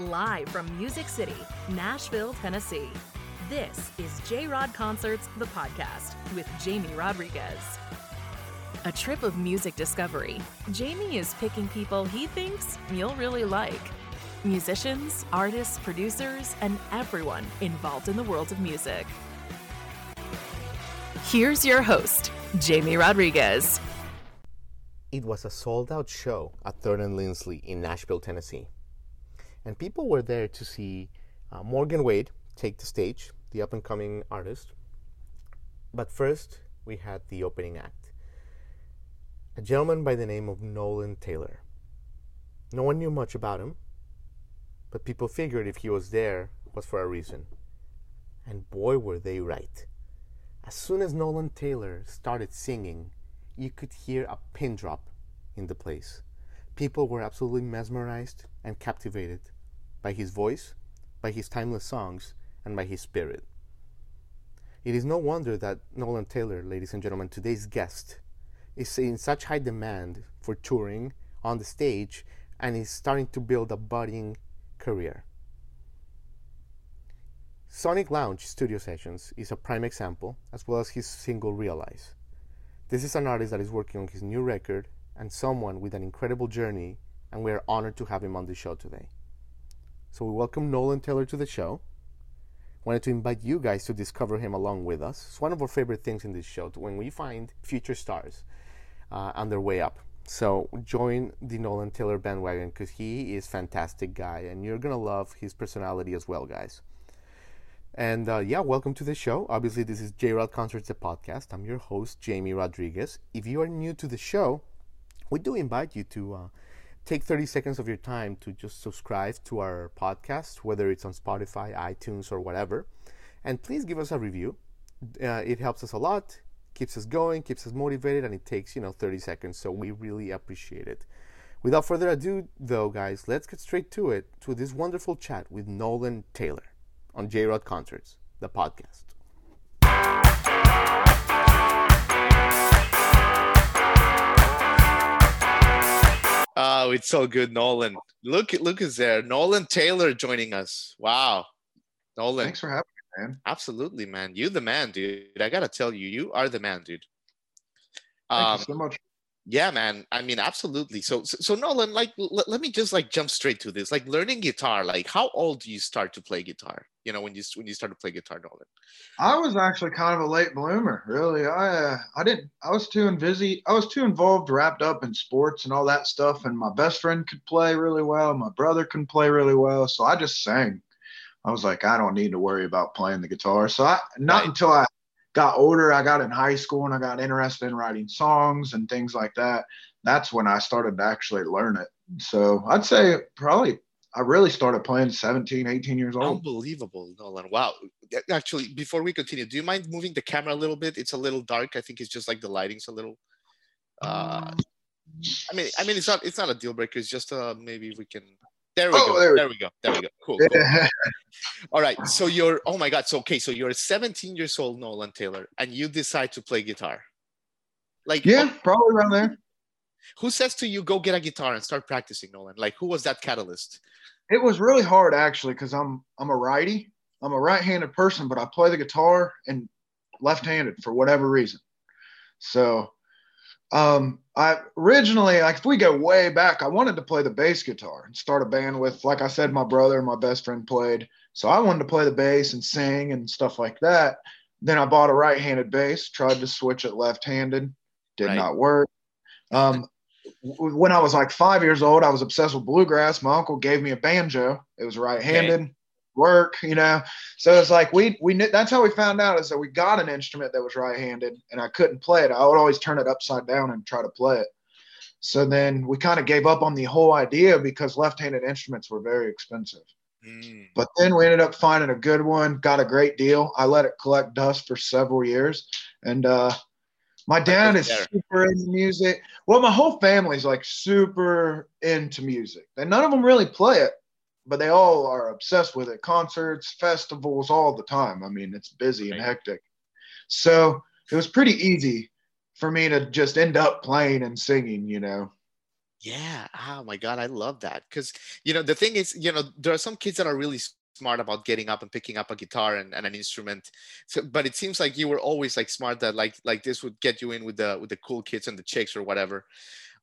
Live from Music City, Nashville, Tennessee. This is J Rod Concerts, the podcast with Jamie Rodriguez. A trip of music discovery. Jamie is picking people he thinks you'll really like musicians, artists, producers, and everyone involved in the world of music. Here's your host, Jamie Rodriguez. It was a sold out show at Third and Lindsley in Nashville, Tennessee. And people were there to see uh, Morgan Wade take the stage, the up and coming artist. But first, we had the opening act a gentleman by the name of Nolan Taylor. No one knew much about him, but people figured if he was there was for a reason. And boy, were they right. As soon as Nolan Taylor started singing, you could hear a pin drop in the place. People were absolutely mesmerized and captivated by his voice, by his timeless songs, and by his spirit. It is no wonder that Nolan Taylor, ladies and gentlemen, today's guest, is in such high demand for touring on the stage and is starting to build a budding career. Sonic Lounge Studio Sessions is a prime example, as well as his single Realize. This is an artist that is working on his new record and someone with an incredible journey, and we are honored to have him on the show today. So we welcome Nolan Taylor to the show. Wanted to invite you guys to discover him along with us. It's one of our favorite things in this show to when we find future stars uh, on their way up. So join the Nolan Taylor bandwagon because he is fantastic guy, and you're gonna love his personality as well, guys. And uh, yeah, welcome to the show. Obviously, this is J Rod Concerts, the podcast. I'm your host, Jamie Rodriguez. If you are new to the show, we do invite you to uh, take 30 seconds of your time to just subscribe to our podcast, whether it's on Spotify, iTunes, or whatever. And please give us a review. Uh, it helps us a lot, keeps us going, keeps us motivated, and it takes, you know, 30 seconds. So we really appreciate it. Without further ado, though, guys, let's get straight to it to this wonderful chat with Nolan Taylor on J Rod Concerts, the podcast. Oh, it's so good, Nolan. Look, look is there. Nolan Taylor joining us. Wow, Nolan. Thanks for having me, man. Absolutely, man. You the man, dude. I gotta tell you, you are the man, dude. Thank Um, you so much. yeah, man. I mean, absolutely. So, so, so Nolan, like, let me just like jump straight to this. Like, learning guitar. Like, how old do you start to play guitar? You know, when you when you start to play guitar, Nolan. I was actually kind of a late bloomer, really. I uh, I didn't. I was too busy. I was too involved, wrapped up in sports and all that stuff. And my best friend could play really well. My brother can play really well. So I just sang. I was like, I don't need to worry about playing the guitar. So I not Right. until I got older, I got in high school and I got interested in writing songs and things like that. That's when I started to actually learn it. So I'd say probably I really started playing 17, 18 years old. Unbelievable, Nolan. Wow. Actually, before we continue, do you mind moving the camera a little bit? It's a little dark. I think it's just like the lighting's a little. Uh, I mean, I mean, it's not it's not a deal breaker. It's just uh maybe we can. There we Oh, go. there There we- go. There we go. Cool. cool. All right. So you're. Oh my God. So okay. So you're 17 years old, Nolan Taylor, and you decide to play guitar. Like, Yeah, probably around there. Who says to you, go get a guitar and start practicing, Nolan? Like, who was that catalyst? It was really hard actually because I'm I'm a righty. I'm a right-handed person, but I play the guitar and left-handed for whatever reason. So um I originally like if we go way back, I wanted to play the bass guitar and start a band with like I said, my brother and my best friend played. So I wanted to play the bass and sing and stuff like that. Then I bought a right-handed bass, tried to switch it left-handed, did Right. not work. Um, when I was like five years old, I was obsessed with bluegrass. My uncle gave me a banjo. It was right-handed, work, you know. So it's like we we knew that's how we found out is that we got an instrument that was right-handed, and I couldn't play it. I would always turn it upside down and try to play it. So then we kind of gave up on the whole idea because left-handed instruments were very expensive. Mm, But then we ended up finding a good one, got a great deal. I let it collect dust for several years. And uh, my dad is super into music. Well, my whole family's like super into music. And none of them really play it, but they all are obsessed with it. Concerts, festivals, all the time. I mean, it's busy and hectic. So it was pretty easy for me to just end up playing and singing, you know. Yeah. Oh my God, I love that. Because you know, the thing is, you know, there are some kids that are really smart about getting up and picking up a guitar and, and an instrument. So, but it seems like you were always like smart that like like this would get you in with the with the cool kids and the chicks or whatever.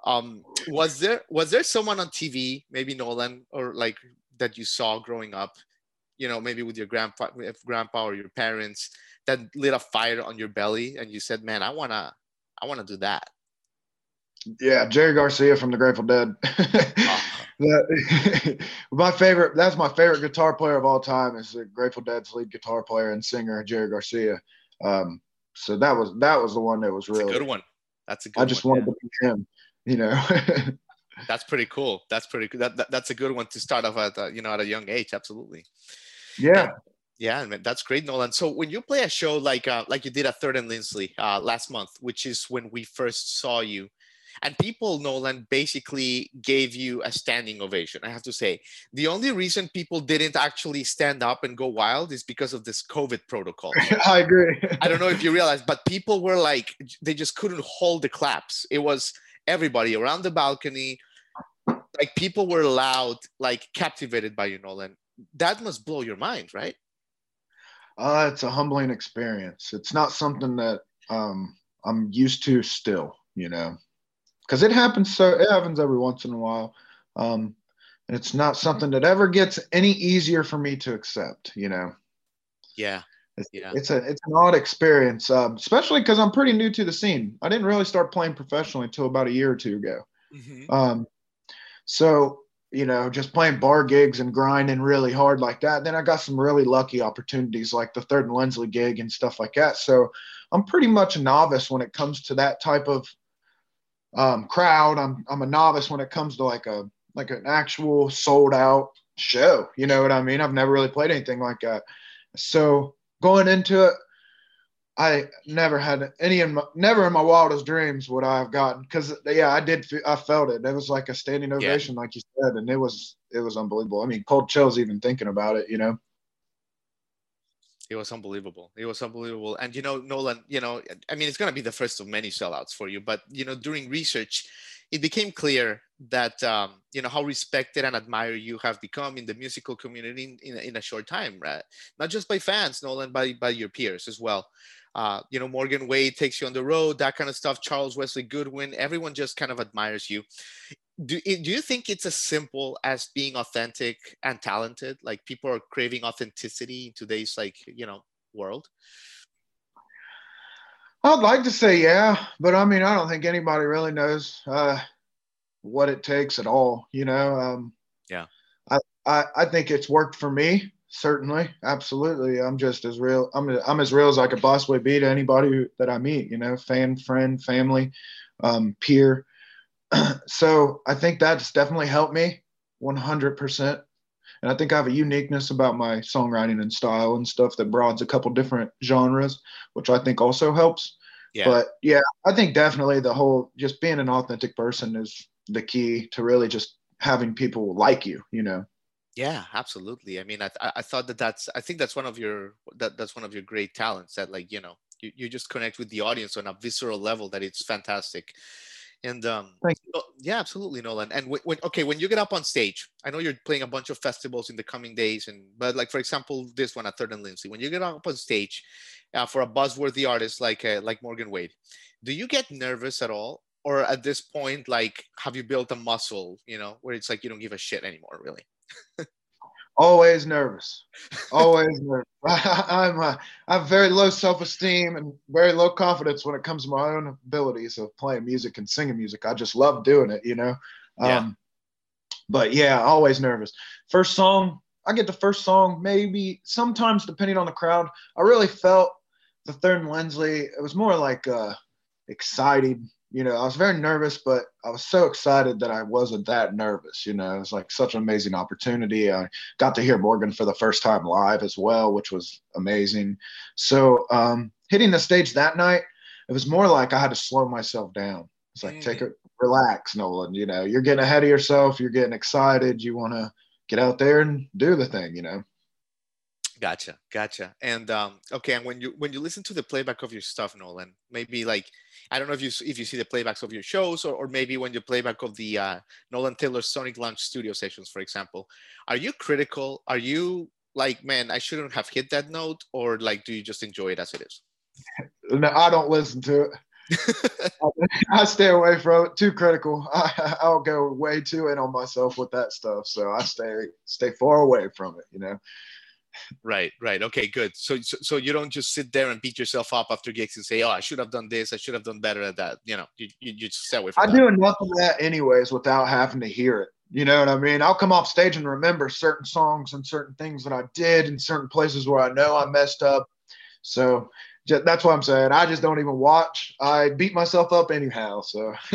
Um, was there was there someone on TV, maybe Nolan, or like that you saw growing up, you know, maybe with your grandpa, grandpa or your parents, that lit a fire on your belly, and you said, "Man, I wanna, I wanna do that." Yeah, Jerry Garcia from the Grateful Dead. That, my favorite. That's my favorite guitar player of all time. Is the Grateful Dead's lead guitar player and singer Jerry Garcia. Um, so that was that was the one that was really good one. That's a good. I just one, wanted yeah. to be him. You know. that's pretty cool. That's pretty cool. That, that, that's a good one to start off at, uh, you know, at a young age. Absolutely. Yeah. yeah, man, that's great, Nolan. So when you play a show like uh, like you did at Third and Lindsley uh, last month, which is when we first saw you, and people, Nolan, basically gave you a standing ovation. I have to say, the only reason people didn't actually stand up and go wild is because of this COVID protocol. I agree. I don't know if you realize, but people were like, they just couldn't hold the claps. It was everybody around the balcony. Like people were loud, like captivated by you, Nolan. That must blow your mind, right? Uh, it's a humbling experience. It's not something that um, I'm used to still, you know because it happens so it happens every once in a while um, and it's not something that ever gets any easier for me to accept you know? Yeah. It's, yeah. it's a it's an odd experience um, especially because i'm pretty new to the scene. I didn't really start playing professionally until about a year or two ago. Mm-hmm. um, so you know just playing bar gigs and grinding really hard like that then i got some really lucky opportunities like the third and lindsley gig and stuff like that. So i'm pretty much a novice when it comes to that type of um, crowd. I'm I'm a novice when it comes to like a like an actual sold out show. You know what I mean? I've never really played anything like that. So going into it, I never had any in my, never in my wildest dreams would I have gotten because yeah I did I felt it. It was like a standing ovation, yeah. like you said, and it was it was unbelievable. I mean, cold chills even thinking about it. You know. It was unbelievable. It was unbelievable. And you know, Nolan, you know, I mean, it's going to be the first of many sellouts for you. But you know, during research, it became clear that um, you know how respected and admired you have become in the musical community in, in, in, a short time, right? Not just by fans, Nolan, by by your peers as well. Uh, you know, Morgan Wade takes you on the road, that kind of stuff. Charles Wesley Godwin, everyone just kind of admires you do, do you think it's as simple as being authentic and talented? Like people are craving authenticity in today's like you know world? I'd like to say yeah but i mean i don't think anybody really knows uh, what it takes at all you know um, yeah. I, I i think it's worked for me certainly absolutely. I'm just as real i'm, I'm as real as i could possibly be to anybody that i meet you know fan friend family um, peer so I think that's definitely helped me 100%. And I think I have a uniqueness about my songwriting and style and stuff that broadens a couple different genres, which I think also helps. Yeah. But yeah, I think definitely the whole just being an authentic person is the key to really just having people like you, you know. Yeah, absolutely. I mean, I, I thought that that's I think that's one of your that that's one of your great talents that like you know you, you just connect with the audience on a visceral level that it's fantastic. And um, yeah, absolutely, Nolan. And when, when, okay, when you get up on stage, I know you're playing a bunch of festivals in the coming days, and but like for example, this one at Third and Lindsley, when you get up on stage uh, for a buzzworthy artist like uh, like Morgan Wade, do you get nervous at all, or at this point, like have you built a muscle, you know, where it's like you don't give a shit anymore, really? always nervous. Always nervous. I, am uh, i have very low self-esteem and very low confidence when it comes to my own abilities of playing music and singing music. I just love doing it you know? Yeah. Um, but yeah always nervous. First song i get the first song maybe sometimes depending on the crowd. I really felt the third and lindsley. It was more like uh excited you know, I was very nervous, but I was so excited that I wasn't that nervous. You know, it was like such an amazing opportunity. I got to hear Morgan for the first time live as well, which was amazing. So, um, hitting the stage that night, it was more like I had to slow myself down. It's like, mm-hmm. take it, relax, Nolan. You know, you're getting ahead of yourself, you're getting excited, you want to get out there and do the thing, you know. Gotcha, gotcha. And um, okay, and when you when you listen to the playback of your stuff, Nolan, maybe like I don't know if you if you see the playbacks of your shows, or, or maybe when you playback of the uh, Nolan Taylor Sonic Lounge studio sessions, for example, are you critical? Are you like, man, I shouldn't have hit that note, or like, do you just enjoy it as it is? No, I don't listen to it. I stay away from it. Too critical. I, I'll go way too in on myself with that stuff. So I stay stay far away from it. You know. Right, right. Okay, good. So, so, so you don't just sit there and beat yourself up after gigs and say, "Oh, I should have done this. I should have done better at that." You know, you, you, you just stay away from I that. do enough of that anyways without having to hear it. You know what I mean? I'll come off stage and remember certain songs and certain things that I did in certain places where I know I messed up. So ju- that's what I'm saying. I just don't even watch. I beat myself up anyhow. So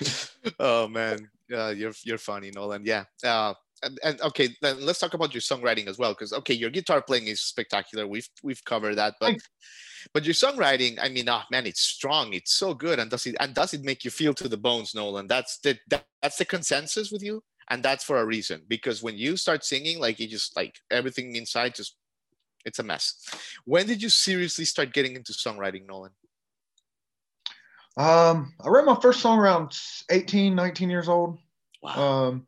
oh man, uh, you're you're funny, Nolan. Yeah. Uh, and, and okay, then let's talk about your songwriting as well, because okay, your guitar playing is spectacular. We've we've covered that, but Thanks. but your songwriting, I mean, ah, man, it's strong. It's so good, and does it and does it make you feel to the bones, Nolan? That's the that, that's the consensus with you, and that's for a reason. Because when you start singing, like you just like everything inside just it's a mess. When did you seriously start getting into songwriting, Nolan? um, I wrote my first song around 18, 19 years old. Wow. Um,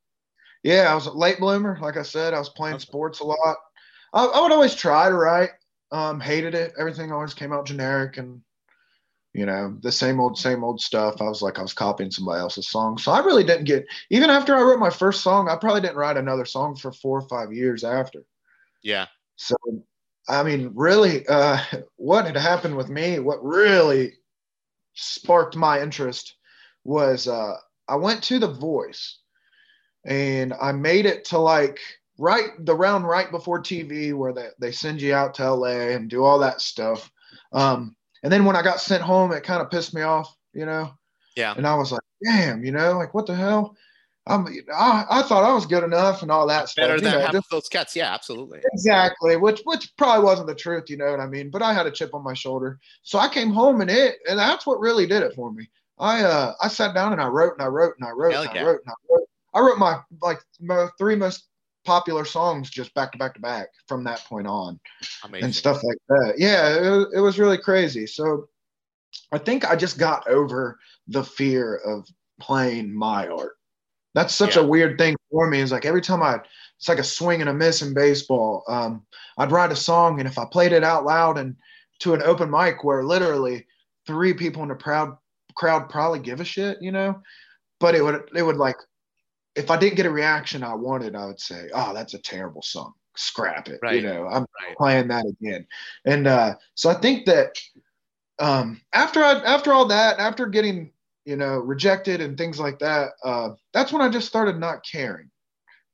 yeah, I was a late bloomer. Like I said, I was playing sports a lot. I, I would always try to write. Um, hated it. Everything always came out generic and, you know, the same old, same old stuff. I was like, I was copying somebody else's song. So I really didn't get, even after I wrote my first song, I probably didn't write another song for four or five years after. yeah. So, I mean, really, uh, what had happened with me, what really sparked my interest was uh, I went to The Voice and I made it to like right the round right before TV where they, they send you out to LA and do all that stuff. Um, and then when I got sent home, it kind of pissed me off, you know? Yeah. And I was like, damn, you know, like what the hell? I'm, I, I thought I was good enough and all that stuff. Better you than know, just- those cats. Yeah, absolutely. Exactly, which which probably wasn't the truth, you know what I mean. But I had a chip on my shoulder, so I came home and it, and that's what really did it for me. I uh I sat down and I wrote and I wrote and I wrote and yeah. I wrote and I wrote. I wrote my like my three most popular songs just back to back to back from that point on Amazing. and stuff like that. Yeah, it, was- it was really crazy. So I think I just got over the fear of playing my art. That's such Yeah. a weird thing for me. It's like every time I, it's like a swing and a miss in baseball. Um, I'd write a song, and if I played it out loud and to an open mic where literally three people in the crowd crowd probably give a shit, you know, but it would it would like if I didn't get a reaction I wanted, I would say, "Oh, that's a terrible song. Scrap it." Right. You know, I'm Right. playing that again. And uh, so I think that um, after I after all that, after getting you know rejected and things like that, uh, that's when I just started not caring.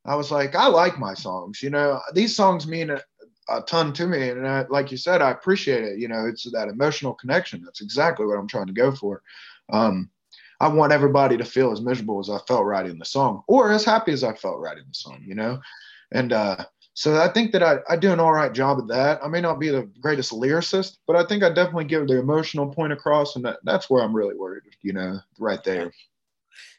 I was like, I like my songs. You know, these songs mean a, a ton to me, and I, like you said, I appreciate it. You know, it's that emotional connection. That's exactly what I'm trying to go for. Um, I want everybody to feel as miserable as I felt writing the song, or as happy as I felt writing the song. You know, and uh, so I think that I, I do an all right job of that. I may not be the greatest lyricist, but I think I definitely give the emotional point across, and that, that's where I'm really worried. You know, right there.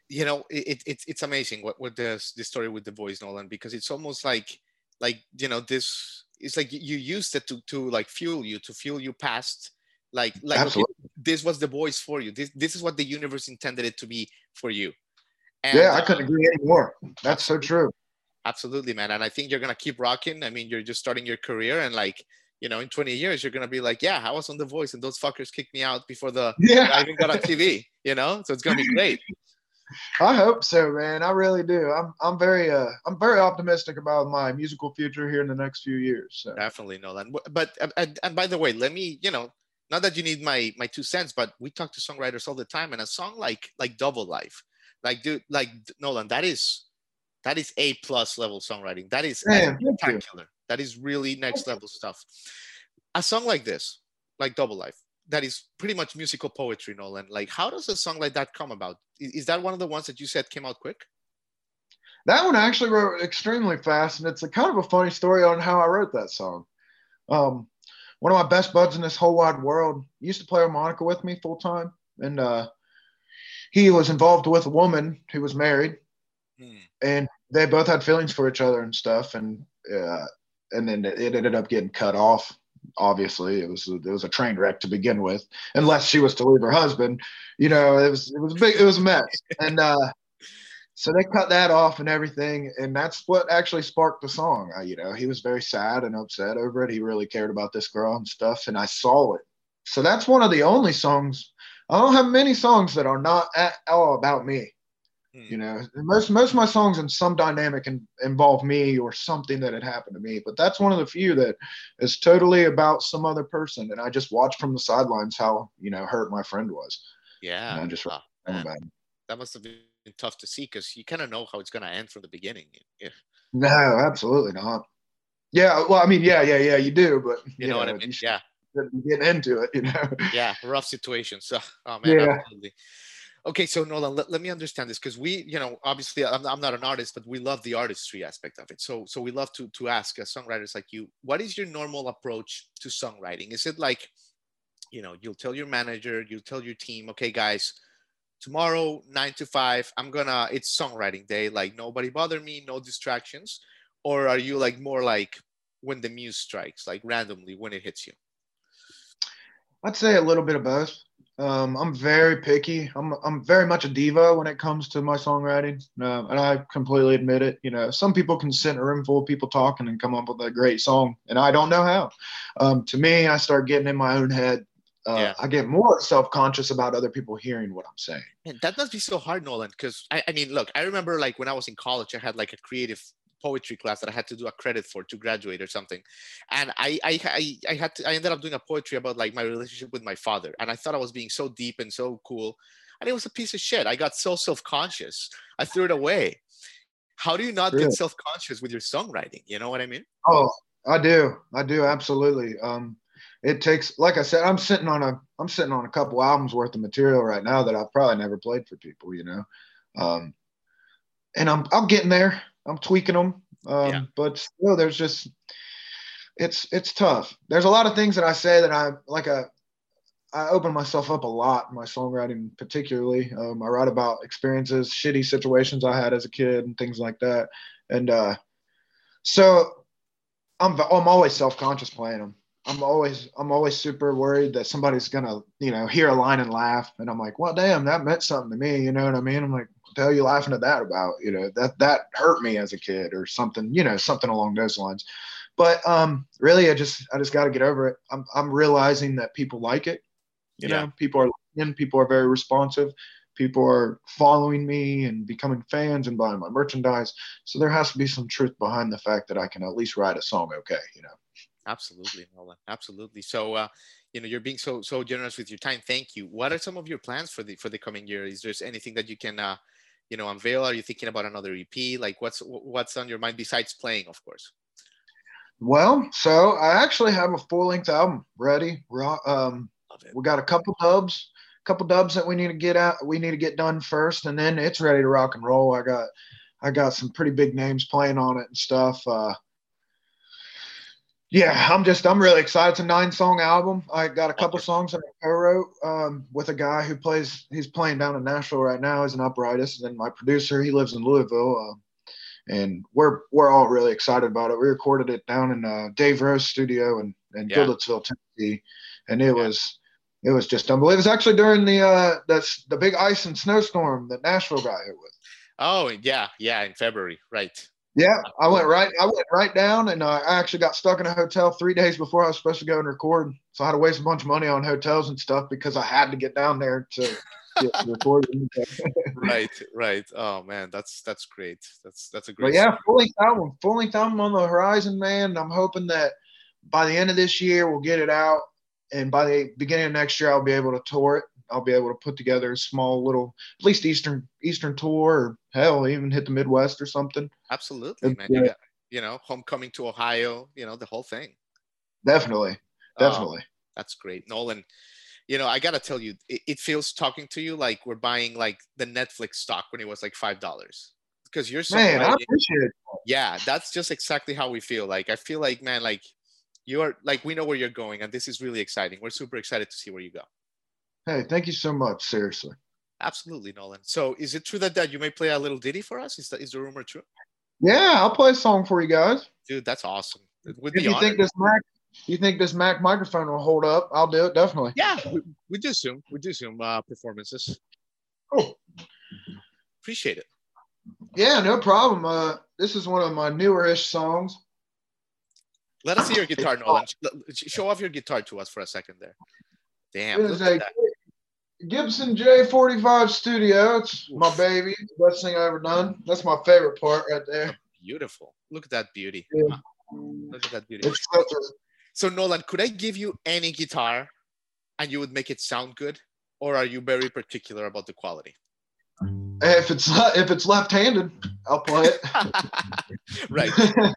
you know it, it, it's it's amazing what what this the story with the voice nolan because it's almost like like you know this it's like you used it to to like fuel you to fuel you past like like okay. This was the voice for you this this is what the universe intended it to be for you yeah, I couldn't agree anymore. That's so true. absolutely man and i think you're gonna keep rocking i mean you're just starting your career and like you know in 20 years you're gonna be like yeah i was on the voice and those fuckers kicked me out before the Yeah, i even got on tv you know so it's gonna be great I hope so, man. I really do. I'm I'm very uh I'm very optimistic about my musical future here in the next few years. So. definitely Nolan. but but and, and by the way let me you know not that you need my my two cents but we talk to songwriters all the time and a song like like double life like dude like nolan that is that is a plus level songwriting. That is you. spectacular. That is really next level stuff. A song like this like double life that is pretty much musical poetry nolan. Like how does a song like that come about? Is, is that one of the ones that you said came out quick? That one I actually wrote extremely fast, and it's a kind of a funny story on how I wrote that song. Um, one of my best buds in this whole wide world used to play harmonica with me full time, and uh, he was involved with a woman who was married, Hmm. and they both had feelings for each other and stuff. And uh, and then it ended up getting cut off. Obviously, it was it was a train wreck to begin with. Unless she was to leave her husband, you know, it was it was big. It was a mess, and uh, so they cut that off and everything, and that's what actually sparked the song. I, you know, he was very sad and upset over it. He really cared about this girl and stuff, and I saw it. So that's one of the only songs. I don't have many songs that are not at all about me. You Hmm. know, most most of my songs in some dynamic in, involve me or something that had happened to me, but that's one of the few that is totally about some other person. And I just watched from the sidelines how you know hurt my friend was. Yeah. And I just Oh, that must have been tough to see because you kind of know how it's going to end from the beginning. Yeah. No, absolutely not. Yeah, well, I mean, yeah, yeah, yeah, you do, but You know what I mean? Yeah. getting into it, you know. Yeah. Rough situation. So, oh man, Yeah. absolutely. Okay, so Nolan, let, let me understand this because we, you know, obviously I'm, I'm not an artist, but we love the artistry aspect of it. So, so we love to to ask uh, songwriters like you, what is your normal approach to songwriting? Is it like, you know, you'll tell your manager, you'll tell your team, okay, guys, tomorrow nine to five, I'm gonna, it's songwriting day, like nobody bother me, no distractions, or are you like more like when the muse strikes, like randomly when it hits you? I'd say a little bit of both. Um, I'm very picky. I'm I'm very much a diva when it comes to my songwriting, um, and I completely admit it. You know, some people can sit in a room full of people talking and come up with a great song, and I don't know how. Um, to me, I start getting in my own head. Uh, Yeah. I get more self conscious about other people hearing what I'm saying. Man, that must be so hard, Nolan. Because I, I mean, look, I remember like when I was in college, I had like a creative poetry class that I had to do a credit for to graduate or something, and I, I, I, I had to, I ended up doing a poetry about like my relationship with my father, and I thought I was being so deep and so cool, and it was a piece of shit. I got so self conscious, I threw it away. How do you not Really? get self conscious with your songwriting? You know what I mean? Oh, I do. I do absolutely. Um, it takes, like I said, I'm sitting on a, I'm sitting on a couple albums worth of material right now that I've probably never played for people, you know. Um, and I'm, I'm getting there. I'm tweaking them. Um, Yeah. but still, there's just, it's, it's tough. There's a lot of things that I say that I like. A, I open myself up a lot in my songwriting, particularly. Um, I write about experiences, shitty situations I had as a kid, and things like that. And uh, so I'm I'm always self conscious playing them. I'm always I'm always super worried that somebody's gonna you know hear a line and laugh, and I'm like, well, damn, that meant something to me. You know what I mean? I'm like, what the hell are you laughing at that about? You know that that hurt me as a kid or something. You know something along those lines. But um, really, I just I just got to get over it. I'm I'm realizing that people like it. You Yeah. know, people are listening. People are very responsive. People are following me and becoming fans and buying my merchandise. So there has to be some truth behind the fact that I can at least write a song okay, you know. Absolutely, Nolan. Absolutely. So, uh, you know, you're being so so generous with your time. Thank you. What are some of your plans for the for the coming year? Is there anything that you can, uh, you know, unveil? Are you thinking about another EP? Like, what's what's on your mind besides playing, of course? Well, so I actually have a full length album ready. Um, we got a couple dubs, couple dubs that we need to get out. We need to get done first, and then it's ready to rock and roll. I got, I got some pretty big names playing on it and stuff. Uh, yeah, I'm just, I'm really excited. It's a nine song album. I got a couple songs that I co-wrote um, with a guy who plays. He's playing down in Nashville right now. He's an uprightist, and then my producer, he lives in Louisville. Uh, and we're we're all really excited about it. We recorded it down in uh, Dave Rose studio in, in Yeah. Goodlettsville, Tennessee, and it was it was just unbelievable. It was actually during the uh that's the big ice and snowstorm that Nashville got hit with. Oh, yeah, yeah, in February, right? Yeah, I went right I went right down, and uh, I actually got stuck in a hotel three days before I was supposed to go and record. So I had to waste a bunch of money on hotels and stuff because I had to get down there to right, right. Oh man, that's that's great. That's that's a great. But yeah, full length album, full length album on the horizon, man. I'm hoping that by the end of this year we'll get it out, and by the beginning of next year I'll be able to tour it. I'll be able to put together a small little, at least eastern eastern tour, or hell, even hit the Midwest or something. Absolutely, man. Yeah. You got, you know, homecoming to Ohio. You know, the whole thing. Definitely, Oh, definitely. That's great, Nolan. You know, I gotta tell you, it, it feels talking to you like we're buying like the Netflix stock when it was like five dollars. Because you're so man, I appreciate it. yeah, that's just exactly how we feel. Like I feel like, man, like you are like we know where you're going, and this is really exciting. We're super excited to see where you go. Hey, thank you so much. Seriously. Absolutely, Nolan. So is it true that, that you may play a little ditty for us? Is that is the rumor true? Yeah, I'll play a song for you guys. Dude, that's awesome. Would if you honored. think this Mac, you think this Mac microphone will hold up, I'll do it definitely. yeah, we, we do Zoom. We do Zoom uh, performances. Cool. Appreciate it. Yeah, no problem. Uh, this is one of my newer-ish songs. Let us see your guitar, Nolan. Show off your guitar to us for a second there. Damn, It is a. Gibson J45 Studio. It's my baby. It's the best thing I ever done. That's my favorite part right there. Beautiful. Look at that beauty. Yeah. Look at that beauty. A, So Nolan, could I give you any guitar and you would make it sound good? Or are you very particular about the quality? if it's if it's left-handed, I'll play it. right.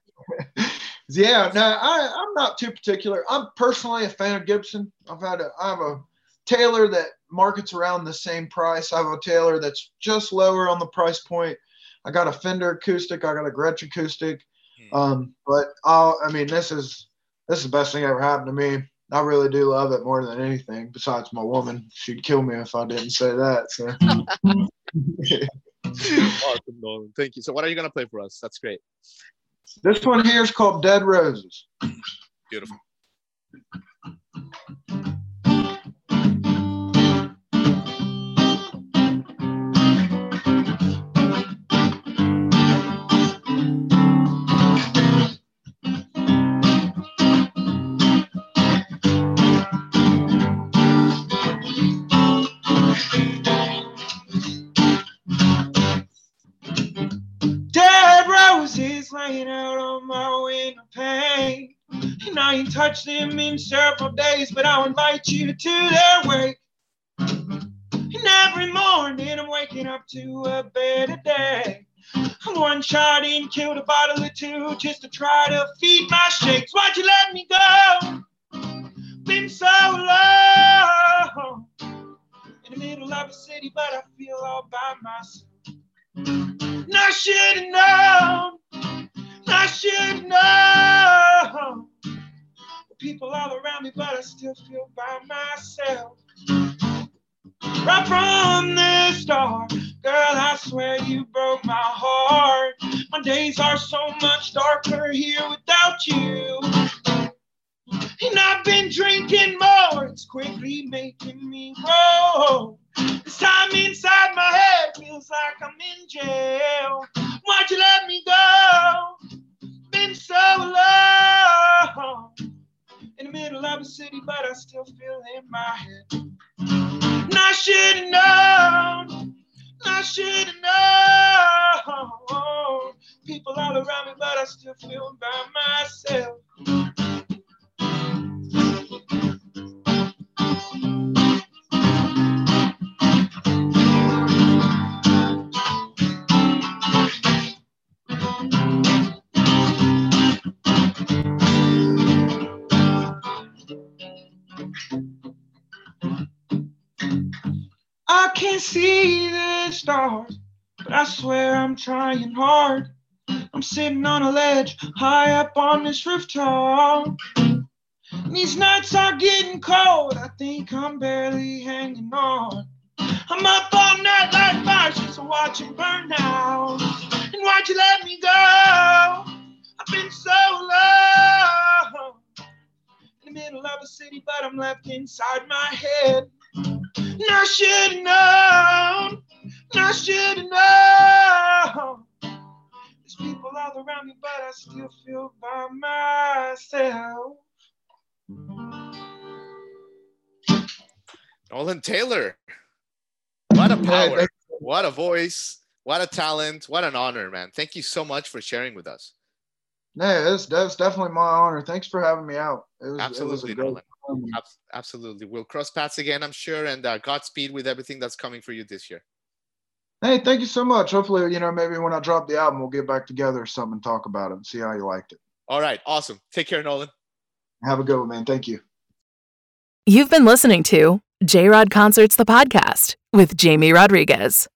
yeah, no, I, I'm not too particular. I'm personally a fan of Gibson. I've had a I have a Taylor that markets around the same price. I have a Taylor that's just lower on the price point. I got a Fender acoustic. I got a Gretsch acoustic. Hmm. Um, but I'll, I mean, this is this is the best thing ever happened to me. I really do love it more than anything. Besides my woman, she'd kill me if I didn't say that. So. awesome, Nolan. Thank you. So what are you gonna play for us? That's great. this one here is called Dead Roses. Beautiful. Laying out on my window pane. And I ain't touched them in several days, but I'll invite you to their wake. And every morning I'm waking up to a better day. One shot in, killed a bottle or two just to try to feed my shakes. Why'd you let me go? Been so long in the middle of a city, but I feel all by myself. And I should have known. I should. The people all around me, but I still feel by myself. Right from the start, girl, I swear you broke my heart. My days are so much darker here without you. And I've been drinking more, it's quickly making me roll. This time inside my head feels like I'm in jail. Why'd you let me go? Been so long in the middle of the city, but I still feel in my head. And I should have known. I should have known. People all around me, but I still feel by myself. Can't see the stars, but I swear I'm trying hard. I'm sitting on a ledge high up on this rooftop. These nights are getting cold. I think I'm barely hanging on. I'm up all night like fires just watching burn out. And why'd you let me go? I've been so low in the middle of a city, but I'm left inside my head. And I should have known. And I should have known. There's people all around me, but I still feel by myself. Nolan Taylor. What a power. thank- What a voice. What a talent. What an honor, man. Thank you so much for sharing with us. Yeah, that's that's definitely my honor. Thanks for having me out. It was, Absolutely, it was a Nolan. great time. Abs- Absolutely. We'll cross paths again, I'm sure. And uh, Godspeed with everything that's coming for you this year. Hey, thank you so much. Hopefully, you know, maybe when I drop the album, we'll get back together or something and talk about it and see how you liked it. All right. Awesome. Take care, Nolan. Have a good one, man. Thank you. You've been listening to J Rod Concerts, the podcast with Jamie Rodriguez.